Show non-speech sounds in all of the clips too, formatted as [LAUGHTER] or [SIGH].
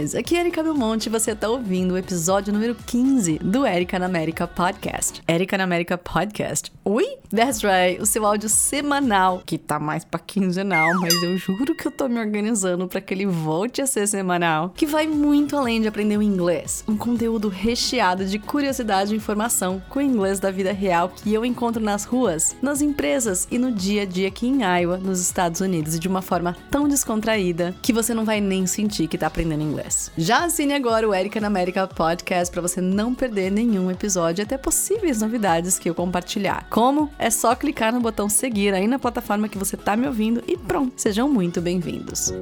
Aqui é Erika Belmonte e você está ouvindo o episódio número 15 do Erika na América Podcast. Erika na América Podcast. Oi? That's right, o seu áudio semanal, que tá mais pra quinzenal, mas eu juro que eu tô me organizando para que ele volte a ser semanal, que vai muito além de aprender o inglês. Um conteúdo recheado de curiosidade e informação com o inglês da vida real que eu encontro nas ruas, nas empresas e no dia a dia aqui em Iowa, nos Estados Unidos, e de uma forma tão descontraída que você não vai nem sentir que tá aprendendo inglês. Já assine agora o Erika na América Podcast para você não perder nenhum episódio e até possíveis novidades que eu compartilhar. Como? É só clicar no botão seguir aí na plataforma que você tá me ouvindo e pronto. Sejam muito bem-vindos.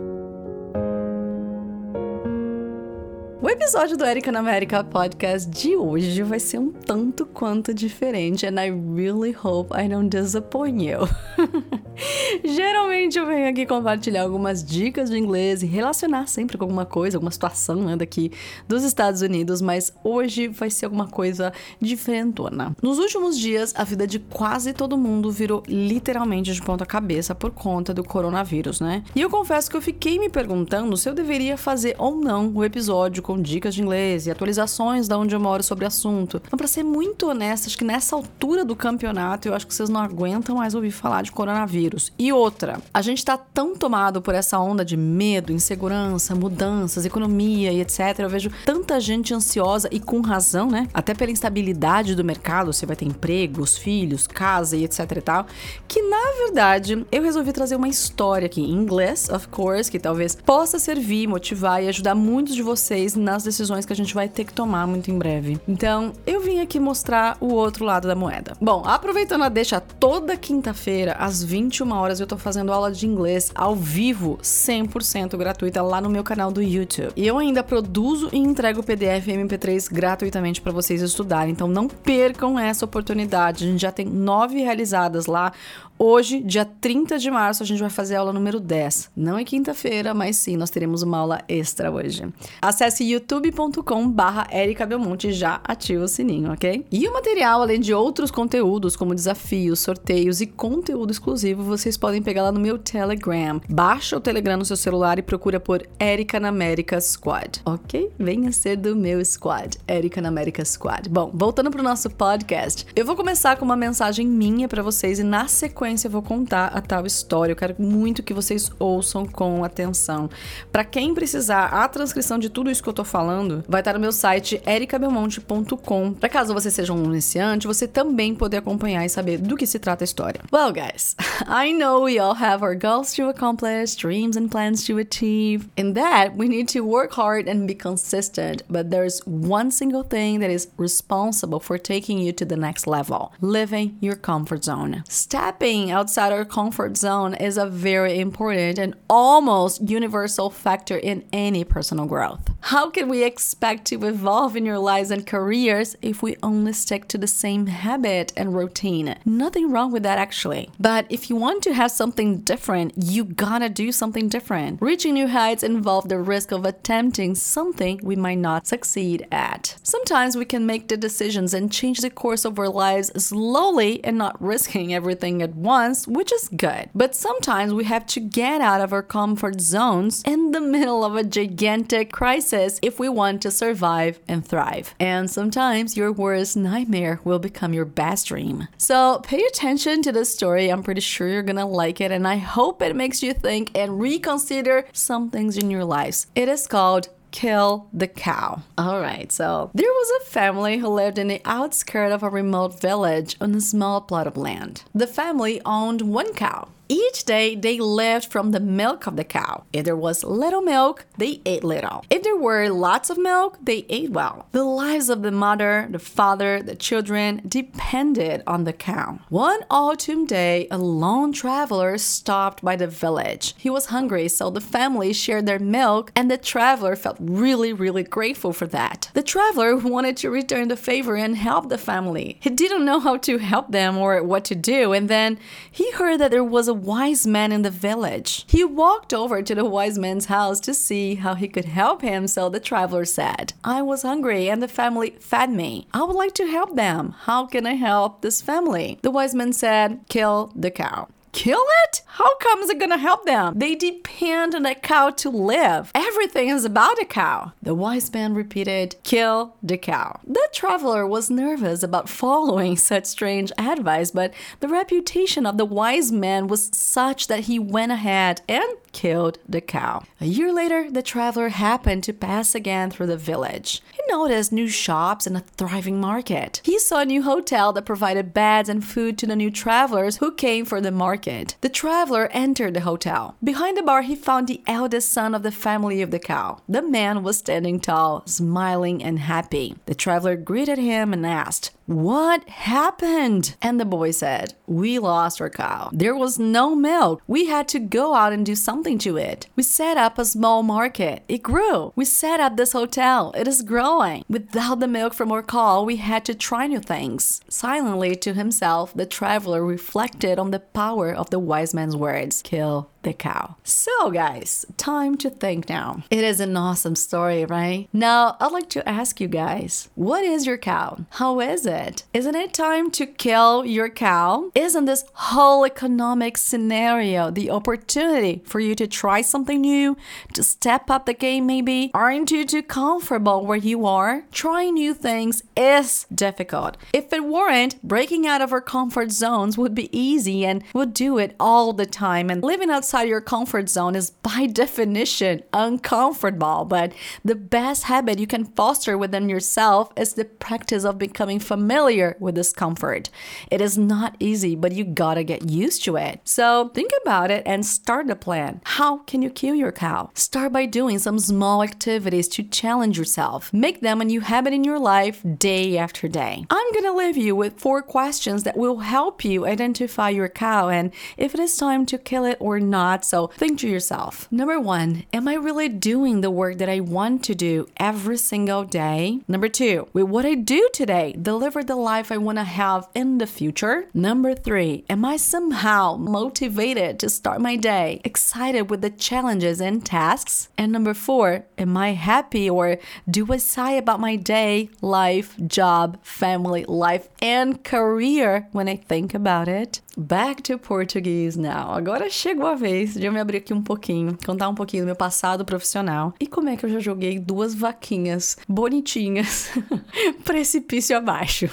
O episódio do Erika na América podcast de hoje vai ser um tanto quanto diferente and I really hope I don't disappoint you. [LAUGHS] [LAUGHS] Geralmente eu venho aqui compartilhar algumas dicas de inglês e relacionar sempre com alguma coisa, alguma situação né, daqui dos Estados Unidos, mas hoje vai ser alguma coisa diferentona. Nos últimos dias, a vida de quase todo mundo virou literalmente de ponta cabeça por conta do coronavírus, né? E eu confesso que eu fiquei me perguntando se eu deveria fazer ou não o episódio com dicas de inglês e atualizações da onde eu moro sobre o assunto. Então, para ser muito honesta, acho que nessa altura do campeonato, eu acho que vocês não aguentam mais ouvir falar de coronavírus. E outra, a gente tá tão tomado por essa onda de medo, insegurança, mudanças, economia e etc. Eu vejo tanta gente ansiosa e com razão, né? Até pela instabilidade do mercado, você vai ter empregos, filhos, casa e etc e tal, que na verdade eu resolvi trazer uma história aqui em inglês, of course, que talvez possa servir, motivar e ajudar muitos de vocês nas decisões que a gente vai ter que tomar muito em breve. Então, eu vim aqui mostrar o outro lado da moeda. Bom, aproveitando a deixa toda quinta-feira, às 21 horas, eu tô fazendo aula de inglês ao vivo, 100% gratuita, lá no meu canal do YouTube. E eu ainda produzo e entrego PDF e MP3 gratuitamente para vocês estudarem. Então, não percam essa oportunidade. A gente já tem nove realizadas lá. Hoje, dia 30 de março, a gente vai fazer a aula número 10. Não é quinta-feira, mas sim, nós teremos uma aula extra hoje. Acesse youtube.com barra e já ativa o sininho, ok? E o material, além de outros conteúdos, como desafios, sorteios e conteúdo exclusivo, vocês podem pegar lá no meu Telegram. Baixa o Telegram no seu celular e procura por Erika na América Squad, ok? Venha ser do meu squad, Erika na América Squad. Bom, voltando pro nosso podcast, eu vou começar com uma mensagem minha para vocês e na sequência sequência eu vou contar a tal história. Eu quero muito que vocês ouçam com atenção. Para quem precisar, a transcrição de tudo isso que eu tô falando vai estar no meu site ericabelmonte.com. Para caso você seja um iniciante, você também poder acompanhar e saber do que se trata a história. Well, guys, [LAUGHS] I know we all have our goals to accomplish, dreams and plans to achieve. In that, we need to work hard and be consistent, but there's one single thing that is responsible for taking you to the next level living your comfort zone. Stepping Outside our comfort zone is a very important and almost universal factor in any personal growth. How can we expect to evolve in your lives and careers if we only stick to the same habit and routine? Nothing wrong with that, actually. But if you want to have something different, you gotta do something different. Reaching new heights involve the risk of attempting something we might not succeed at. Sometimes we can make the decisions and change the course of our lives slowly and not risking everything at once, which is good. But sometimes we have to get out of our comfort zones in the middle of a gigantic crisis if we want to survive and thrive. And sometimes your worst nightmare will become your best dream. So pay attention to this story. I'm pretty sure you're gonna like it, and I hope it makes you think and reconsider some things in your lives. It is called kill the cow. All right, so there was a family who lived in the outskirts of a remote village on a small plot of land. The family owned one cow. Each day they lived from the milk of the cow. If there was little milk, they ate little. If there were lots of milk, they ate well. The lives of the mother, the father, the children depended on the cow. One autumn day, a lone traveler stopped by the village. He was hungry, so the family shared their milk, and the traveler felt really, really grateful for that. The traveler [LAUGHS] wanted to return the favor and help the family. He didn't know how to help them or what to do, and then he heard that there was a wise man in the village. He walked over to the wise man's house to see how he could help him, so the traveler said, I was hungry and the family fed me. I would like to help them. How can I help this family? The wise man said, Kill the cow kill it? How come is it gonna help them? They depend on a cow to live. Everything is about a cow. The wise man repeated, Kill the cow. The traveler was nervous about following [LAUGHS] such strange advice, but the reputation of the wise man was such that he went ahead and killed the cow. A year later, the traveler happened to pass again through the village. He noticed new shops and a thriving market. He saw a new hotel that provided beds and food to the new travelers who came for the market. The traveler entered the hotel. Behind the bar, he found the eldest son of the family of the cow. The man was standing tall, smiling and happy. The traveler greeted him and asked, what happened? And the boy said, We lost our cow. There was no milk. We had to go out and do something to it. We set up a small market. It grew. We set up this hotel. It is growing. Without the milk from our cow, we had to try new things. Silently to himself, the traveler reflected on the power of the wise man's words kill the cow. So, guys, time to think now. It is an awesome story, right? Now, I'd like to ask you guys what is your cow? How is it? Isn't it time to kill your cow? Isn't this whole economic scenario the opportunity for you to try something new, to step up the game maybe? Aren't you too comfortable where you are? Trying new things is difficult. If it weren't, breaking out of our comfort zones would be easy and would do it all the time. And living outside your comfort zone is by definition uncomfortable. But the best habit you can foster within yourself is the practice of becoming familiar with discomfort. It is not easy, but you gotta get used to it. So think about it and start a plan. How can you kill your cow? Start by doing some small activities to challenge yourself. Make them a new habit in your life day after day. I'm gonna leave you with four questions that will help you identify your cow and if it is time to kill it or not. So think to yourself. Number one, am I really doing the work that I want to do every single day? Number two, will what I do today deliver the life I want to have in the future? Number three, am I somehow motivated to start my day, excited with the challenges and tasks? And number four, am I happy or do I sigh about my day, life, job, family, life, and career when I think about it? Back to Portuguese now. Agora chegou a vez de eu me abrir aqui um pouquinho, contar um pouquinho do meu passado profissional e como é que eu já joguei duas vaquinhas bonitinhas [LAUGHS] precipício abaixo.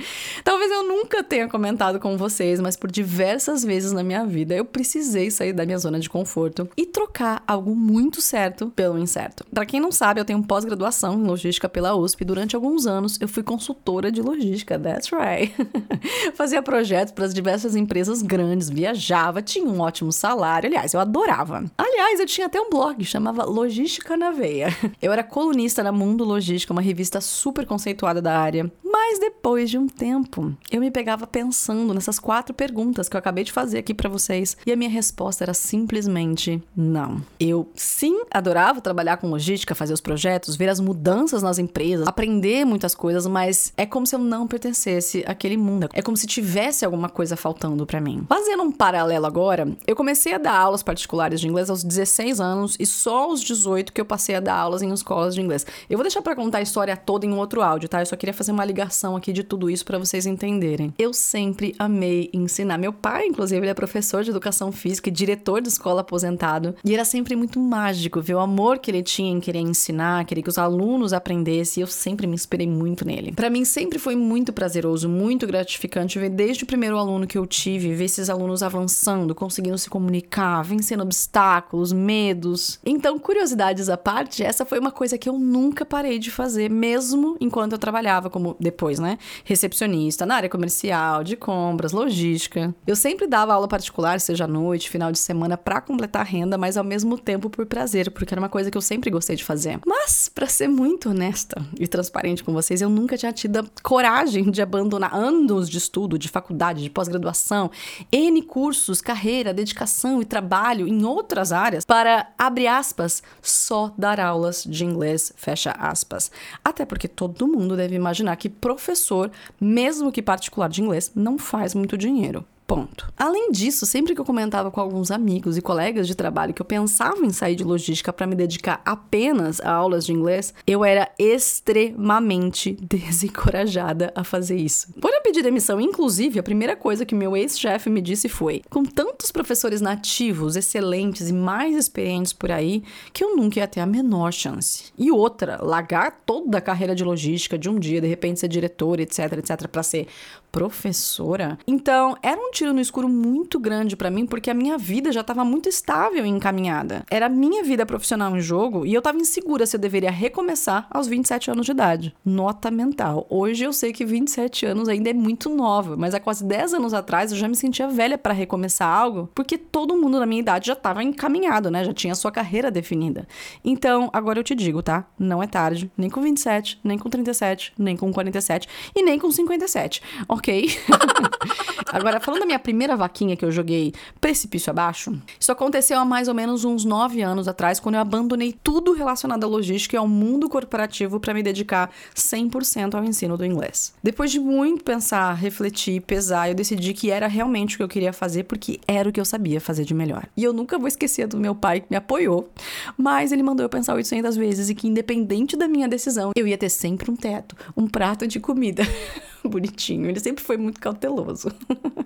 [LAUGHS] Talvez eu nunca tenha comentado com vocês, mas por diversas vezes na minha vida eu precisei sair da minha zona de conforto e trocar algo muito certo pelo incerto. Para quem não sabe, eu tenho pós-graduação em logística pela USP e durante alguns anos eu fui consultora de logística, that's right. [LAUGHS] Fazia projetos para as diversas empresas grandes, viajava, tinha um ótimo salário, aliás, eu adorava. Aliás, eu tinha até um blog, chamava Logística na Veia. [LAUGHS] Eu era colunista na Mundo Logística, uma revista super conceituada da área. Mas depois de um tempo, eu me pegava pensando nessas quatro perguntas que eu acabei de fazer aqui para vocês e a minha resposta era simplesmente não. Eu sim adorava trabalhar com logística, fazer os projetos, ver as mudanças nas empresas, aprender muitas coisas, mas é como se eu não pertencesse àquele mundo. É como se tivesse alguma coisa faltando para mim. Fazendo um paralelo agora, eu comecei a dar aulas particulares de inglês aos 16 anos e só aos 18 que eu passei a dar aulas em escolas de inglês. Eu vou deixar para contar a história toda em um outro áudio, tá? Eu só queria fazer uma ligação aqui de tudo isso para vocês entenderem. Eu sempre amei ensinar. Meu pai, inclusive, ele é professor de educação física e diretor de escola aposentado. E era sempre muito mágico ver o amor que ele tinha em querer ensinar, querer que os alunos aprendessem. E eu sempre me inspirei muito nele. Para mim, sempre foi muito prazeroso, muito gratificante ver desde o primeiro aluno que eu tive, ver esses alunos avançando, conseguindo se comunicar, vencendo obstáculos, medos. Então, curiosidades à parte, essa foi uma coisa que eu nunca parei de fazer, mesmo enquanto eu trabalhava como depois, né? Recepcionista na área comercial, de compras, logística. Eu sempre dava aula particular, seja à noite, final de semana, para completar a renda, mas ao mesmo tempo por prazer, porque era uma coisa que eu sempre gostei de fazer. Mas, para ser muito honesta e transparente com vocês, eu nunca tinha tido a coragem de abandonar anos de estudo, de faculdade, de pós-graduação, N cursos, carreira, dedicação e trabalho em outras áreas para, abre aspas, só dar aulas de inglês, fecha aspas. Até porque todo mundo deve imaginar que professor, mesmo que particular de inglês, não faz muito dinheiro. Ponto. Além disso, sempre que eu comentava com alguns amigos e colegas de trabalho que eu pensava em sair de logística para me dedicar apenas a aulas de inglês, eu era extremamente [LAUGHS] desencorajada a fazer isso. Quando eu pedi demissão, inclusive, a primeira coisa que meu ex-chefe me disse foi: com tantos professores nativos, excelentes e mais experientes por aí, que eu nunca ia ter a menor chance. E outra, largar toda a carreira de logística de um dia, de repente ser diretor, etc, etc, para ser professora. Então, era um tiro no escuro muito grande para mim, porque a minha vida já estava muito estável e encaminhada. Era a minha vida profissional em jogo e eu estava insegura se eu deveria recomeçar aos 27 anos de idade. Nota mental. Hoje eu sei que 27 anos ainda é muito nova, mas há quase 10 anos atrás eu já me sentia velha para recomeçar algo, porque todo mundo na minha idade já estava encaminhado, né? Já tinha sua carreira definida. Então, agora eu te digo, tá? Não é tarde, nem com 27, nem com 37, nem com 47 e nem com 57 ok. [LAUGHS] Agora, falando da minha primeira vaquinha que eu joguei precipício abaixo, isso aconteceu há mais ou menos uns nove anos atrás, quando eu abandonei tudo relacionado à logística e ao mundo corporativo para me dedicar 100% ao ensino do inglês. Depois de muito pensar, refletir, pesar, eu decidi que era realmente o que eu queria fazer porque era o que eu sabia fazer de melhor. E eu nunca vou esquecer do meu pai que me apoiou, mas ele mandou eu pensar 800 vezes e que independente da minha decisão, eu ia ter sempre um teto, um prato de comida. [LAUGHS] [LAUGHS] Bonitinho. Ele sempre foi muito cauteloso.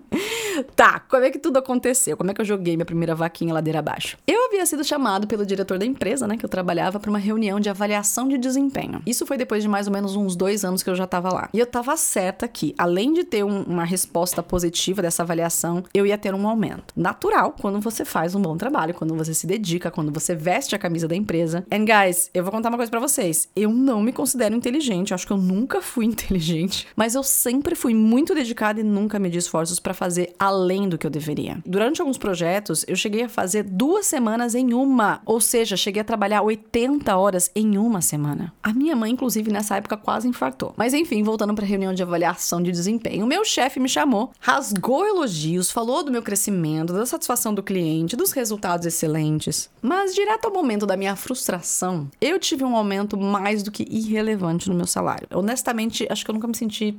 [LAUGHS] tá, como é que tudo aconteceu? Como é que eu joguei minha primeira vaquinha ladeira abaixo? Eu havia sido chamado pelo diretor da empresa, né, que eu trabalhava, para uma reunião de avaliação de desempenho. Isso foi depois de mais ou menos uns dois anos que eu já tava lá. E eu tava certa que, além de ter um, uma resposta positiva dessa avaliação, eu ia ter um aumento. Natural quando você faz um bom trabalho, quando você se dedica, quando você veste a camisa da empresa. And guys, eu vou contar uma coisa para vocês. Eu não me considero inteligente, acho que eu nunca fui [LAUGHS] inteligente, mas eu sempre fui muito dedicada e nunca medi esforços para fazer além do que eu deveria. Durante alguns projetos, eu cheguei a fazer duas semanas em uma, ou seja, cheguei a trabalhar 80 horas em uma semana. A minha mãe, inclusive, nessa época quase infartou. Mas enfim, voltando para a reunião de avaliação de desempenho, meu chefe me chamou, rasgou elogios, falou do meu crescimento, da satisfação do cliente, dos resultados excelentes. Mas direto ao momento da minha frustração, eu tive um aumento mais do que irrelevante no meu salário. Honestamente, acho que eu nunca me senti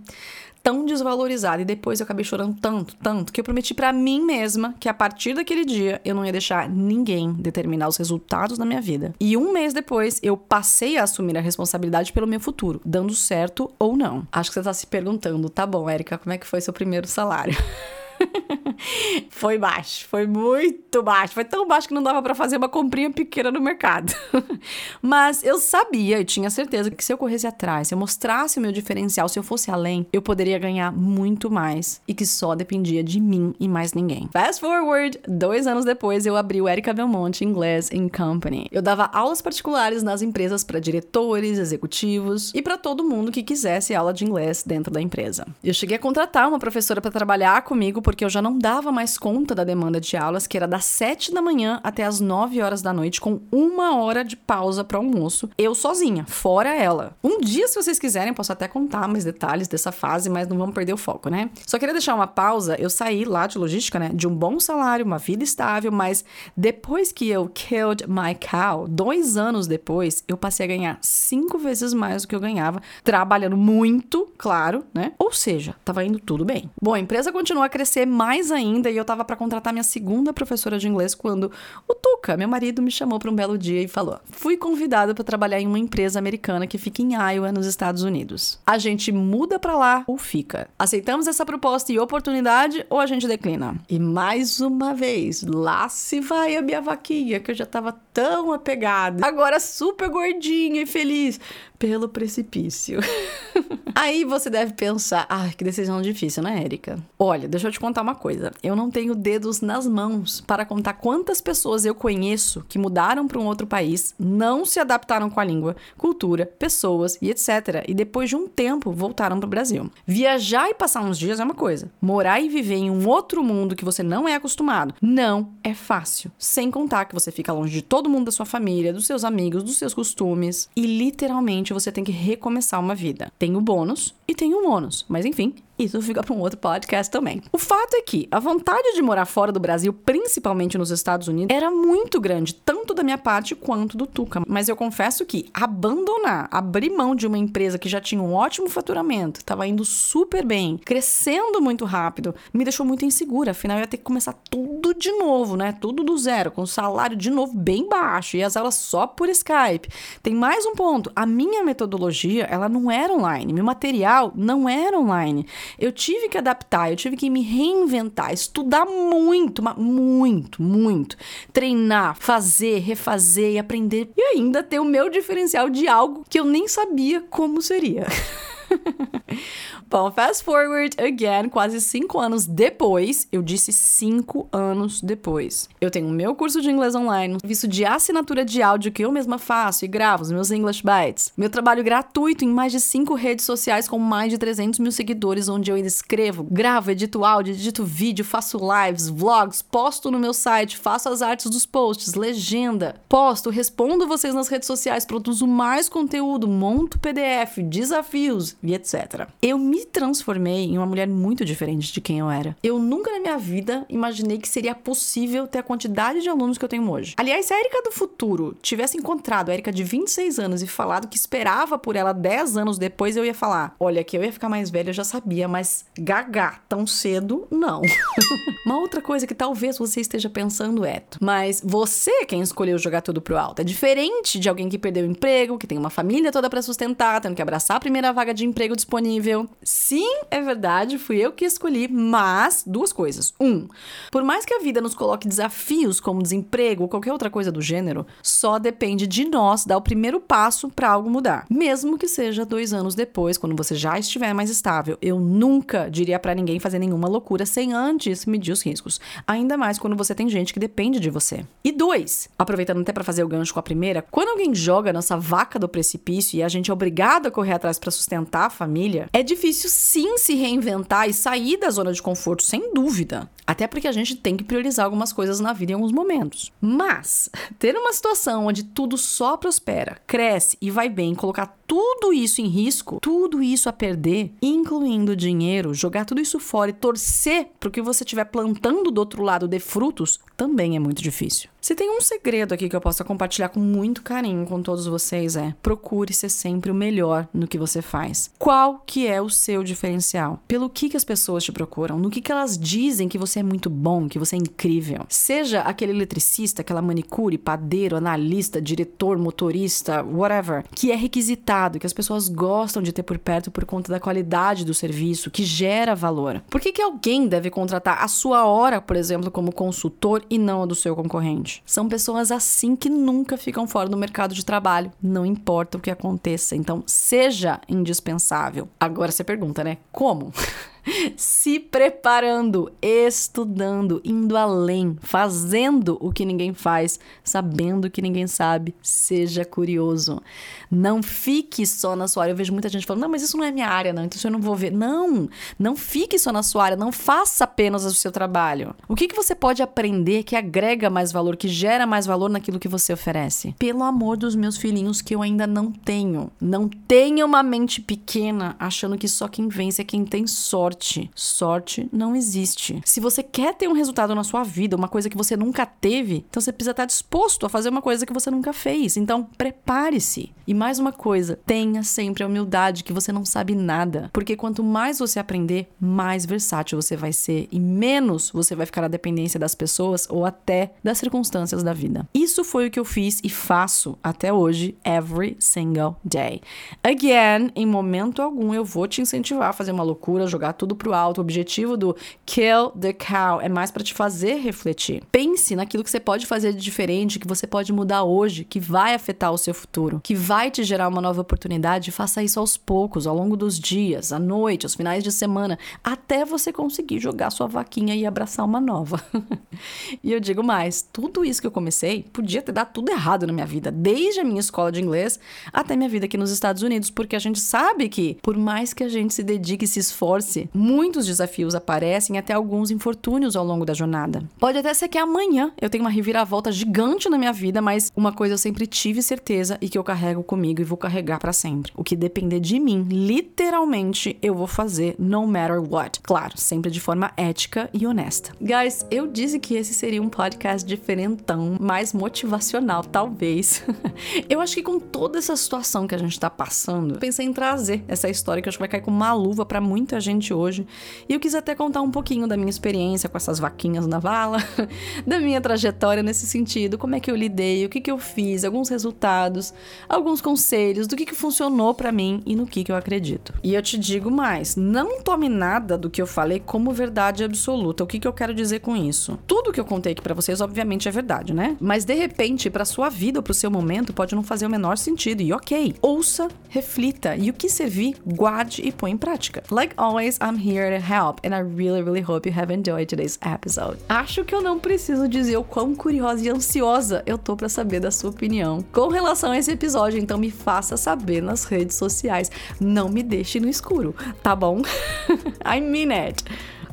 tão desvalorizada e depois eu acabei chorando tanto, tanto que eu prometi para mim mesma que a partir daquele dia eu não ia deixar ninguém determinar os resultados da minha vida. E um mês depois eu passei a assumir a responsabilidade pelo meu futuro, dando certo ou não. Acho que você tá se perguntando, tá bom, Érica, como é que foi seu primeiro salário? [LAUGHS] [LAUGHS] foi baixo, foi muito baixo. Foi tão baixo que não dava para fazer uma comprinha pequena no mercado. [LAUGHS] Mas eu sabia e tinha certeza que se eu corresse atrás, se eu mostrasse o meu diferencial, se eu fosse além, eu poderia ganhar muito mais e que só dependia de mim e mais ninguém. Fast forward, dois anos depois, eu abri o Erika Belmonte Inglês Company. Eu dava aulas particulares nas empresas para diretores, executivos e para todo mundo que quisesse aula de inglês dentro da empresa. Eu cheguei a contratar uma professora para trabalhar comigo porque eu já não dava mais conta da demanda de aulas, que era das 7 da manhã até as 9 horas da noite, com uma hora de pausa para almoço, eu sozinha, fora ela. Um dia, se vocês quiserem, posso até contar mais detalhes dessa fase, mas não vamos perder o foco, né? Só queria deixar uma pausa, eu saí lá de logística, né? De um bom salário, uma vida estável, mas depois que eu killed my cow, dois anos depois, eu passei a ganhar cinco vezes mais do que eu ganhava, trabalhando muito, claro, né? Ou seja, tava indo tudo bem. Bom, a empresa continua a crescer mais ainda e eu tava para contratar minha segunda professora de inglês quando o Tuca, meu marido, me chamou para um belo dia e falou: "Fui convidada para trabalhar em uma empresa americana que fica em Iowa, nos Estados Unidos. A gente muda para lá ou fica? Aceitamos essa proposta e oportunidade ou a gente declina?" E mais uma vez, lá se vai a minha vaquinha que eu já tava tão apegada, agora super gordinha e feliz pelo precipício. [LAUGHS] Aí você deve pensar, ah, que decisão difícil, né, Érica? Olha, deixa eu te contar uma coisa. Eu não tenho dedos nas mãos para contar quantas pessoas eu conheço que mudaram para um outro país, não se adaptaram com a língua, cultura, pessoas e etc. E depois de um tempo voltaram para o Brasil. Viajar e passar uns dias é uma coisa. Morar e viver em um outro mundo que você não é acostumado, não é fácil. Sem contar que você fica longe de todo mundo da sua família, dos seus amigos, dos seus costumes e literalmente você tem que recomeçar uma vida. Tem o bônus e tem o ônus, mas enfim, Isso fica para um outro podcast também. O fato é que a vontade de morar fora do Brasil, principalmente nos Estados Unidos, era muito grande, tanto da minha parte quanto do Tuca. Mas eu confesso que abandonar, abrir mão de uma empresa que já tinha um ótimo faturamento, estava indo super bem, crescendo muito rápido, me deixou muito insegura. Afinal, eu ia ter que começar tudo de novo, né? Tudo do zero, com o salário de novo bem baixo e as aulas só por Skype. Tem mais um ponto: a minha metodologia, ela não era online, meu material não era online. Eu tive que adaptar, eu tive que me reinventar, estudar muito, muito, muito, treinar, fazer, refazer e aprender e ainda ter o meu diferencial de algo que eu nem sabia como seria. [LAUGHS] [LAUGHS] Bom, fast forward again, quase cinco anos depois, eu disse cinco anos depois. Eu tenho o meu curso de inglês online, visto de assinatura de áudio que eu mesma faço e gravo os meus English Bites. Meu trabalho gratuito em mais de cinco redes sociais com mais de 300 mil seguidores, onde eu escrevo, gravo, edito áudio, edito vídeo, faço lives, vlogs, posto no meu site, faço as artes dos posts, legenda, posto, respondo vocês nas redes sociais, produzo mais conteúdo, monto PDF, desafios e etc. Eu me me transformei em uma mulher muito diferente de quem eu era. Eu nunca na minha vida imaginei que seria possível ter a quantidade de alunos que eu tenho hoje. Aliás, se a Erika do futuro tivesse encontrado a Erika de 26 anos e falado que esperava por ela 10 anos depois, eu ia falar: olha, que eu ia ficar mais velha, eu já sabia, mas gaga, tão cedo, não. [LAUGHS] uma outra coisa que talvez você esteja pensando é: mas você é quem escolheu jogar tudo pro alto. É diferente de alguém que perdeu o emprego, que tem uma família toda para sustentar, tendo que abraçar a primeira vaga de emprego disponível. Sim, é verdade, fui eu que escolhi, mas duas coisas. Um, por mais que a vida nos coloque desafios como desemprego ou qualquer outra coisa do gênero, só depende de nós dar o primeiro passo para algo mudar. Mesmo que seja dois anos depois, quando você já estiver mais estável. Eu nunca diria para ninguém fazer nenhuma loucura sem antes medir os riscos. Ainda mais quando você tem gente que depende de você. E dois, aproveitando até para fazer o gancho com a primeira, quando alguém joga nessa vaca do precipício e a gente é obrigado a correr atrás para sustentar a família, é difícil sim se reinventar e sair da zona de conforto, sem dúvida. Até porque a gente tem que priorizar algumas coisas na vida em alguns momentos. Mas [LAUGHS] ter uma situação onde tudo só prospera, cresce e vai bem, colocar tudo isso em risco, tudo isso a perder, incluindo dinheiro, jogar tudo isso fora e torcer para o que você estiver plantando do outro lado de frutos, também é muito difícil. Se tem um segredo aqui que eu possa compartilhar com muito carinho com todos vocês é: procure ser sempre o melhor no que você faz. Qual que é o seu diferencial? Pelo que que as pessoas te procuram? No que que elas dizem que você é muito bom, que você é incrível? Seja aquele eletricista, aquela manicure, padeiro, analista, diretor, motorista, whatever, que é requisitado, que as pessoas gostam de ter por perto por conta da qualidade do serviço, que gera valor. Por que que alguém deve contratar a sua hora, por exemplo, como consultor e não a do seu concorrente? São pessoas assim que nunca ficam fora do mercado de trabalho, não importa o que aconteça. Então, seja indispensável. Agora você pergunta, né? Como? [LAUGHS] se preparando, estudando, indo além, fazendo o que ninguém faz, sabendo o que ninguém sabe. Seja curioso. Não fique só na sua área. Eu vejo muita gente falando: não, mas isso não é minha área, não, então eu não vou ver. Não, não fique só na sua área, não faça apenas o seu trabalho. O que, que você pode aprender que agrega mais valor, que gera mais valor naquilo que você oferece? Pelo amor dos meus filhinhos que eu ainda não tenho. Não tenha uma mente pequena achando que só quem vence é quem tem sorte sorte. Sorte não existe. Se você quer ter um resultado na sua vida, uma coisa que você nunca teve, então você precisa estar disposto a fazer uma coisa que você nunca fez. Então, prepare-se. E mais uma coisa, tenha sempre a humildade que você não sabe nada, porque quanto mais você aprender, mais versátil você vai ser e menos você vai ficar na dependência das pessoas ou até das circunstâncias da vida. Isso foi o que eu fiz e faço até hoje, every single day. Again, em momento algum eu vou te incentivar a fazer uma loucura, jogar tudo pro alto. O objetivo do Kill the Cow é mais para te fazer refletir. Pense naquilo que você pode fazer de diferente, que você pode mudar hoje, que vai afetar o seu futuro, que vai te gerar uma nova oportunidade. Faça isso aos poucos, ao longo dos dias, à noite, aos finais de semana, até você conseguir jogar sua vaquinha e abraçar uma nova. [LAUGHS] e eu digo mais, tudo isso que eu comecei podia ter dado tudo errado na minha vida, desde a minha escola de inglês até minha vida aqui nos Estados Unidos, porque a gente sabe que por mais que a gente se dedique e se esforce, muitos desafios aparecem, até alguns infortúnios ao longo da jornada. Pode até ser que amanhã eu tenha uma reviravolta gigante na minha vida, mas uma coisa eu sempre tive certeza e que eu carrego comigo e vou carregar para sempre. O que depender de mim, literalmente, eu vou fazer no matter what. Claro, sempre de forma ética e honesta. Guys, eu disse que esse seria um podcast diferentão, mais motivacional, talvez. [LAUGHS] eu acho que com toda essa situação que a gente tá passando, pensei em trazer essa história que eu acho que vai cair com uma luva para muita gente hoje. E eu quis até contar um pouquinho da minha experiência com essas vaquinhas na vala, [LAUGHS] da minha trajetória nesse sentido, como é que eu lidei, o que que eu fiz, alguns resultados, alguns conselhos do que que funcionou para mim e no que que eu acredito. E eu te digo mais, não tome nada do que eu falei como verdade absoluta. O que que eu quero dizer com isso? Tudo que eu contei aqui para vocês obviamente é verdade, né? Mas de repente, para sua vida ou pro seu momento pode não fazer o menor sentido e OK. Ouça, reflita e o que servir, guarde e põe em prática. Like always, I'm here to help and I really really hope you have enjoyed today's episode. Acho que eu não preciso dizer o quão curiosa e ansiosa eu tô para saber da sua opinião com relação a esse episódio, então me faça saber nas redes sociais. Não me deixe no escuro, tá bom? [LAUGHS] I mean it.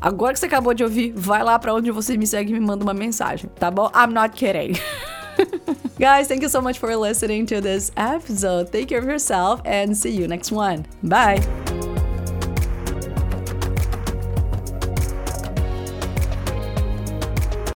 Agora que você acabou de ouvir, vai lá para onde você me segue e me manda uma mensagem, tá bom? I'm not kidding. [LAUGHS] Guys, thank you so much for listening to this episode. Take care of yourself and see you next one. Bye.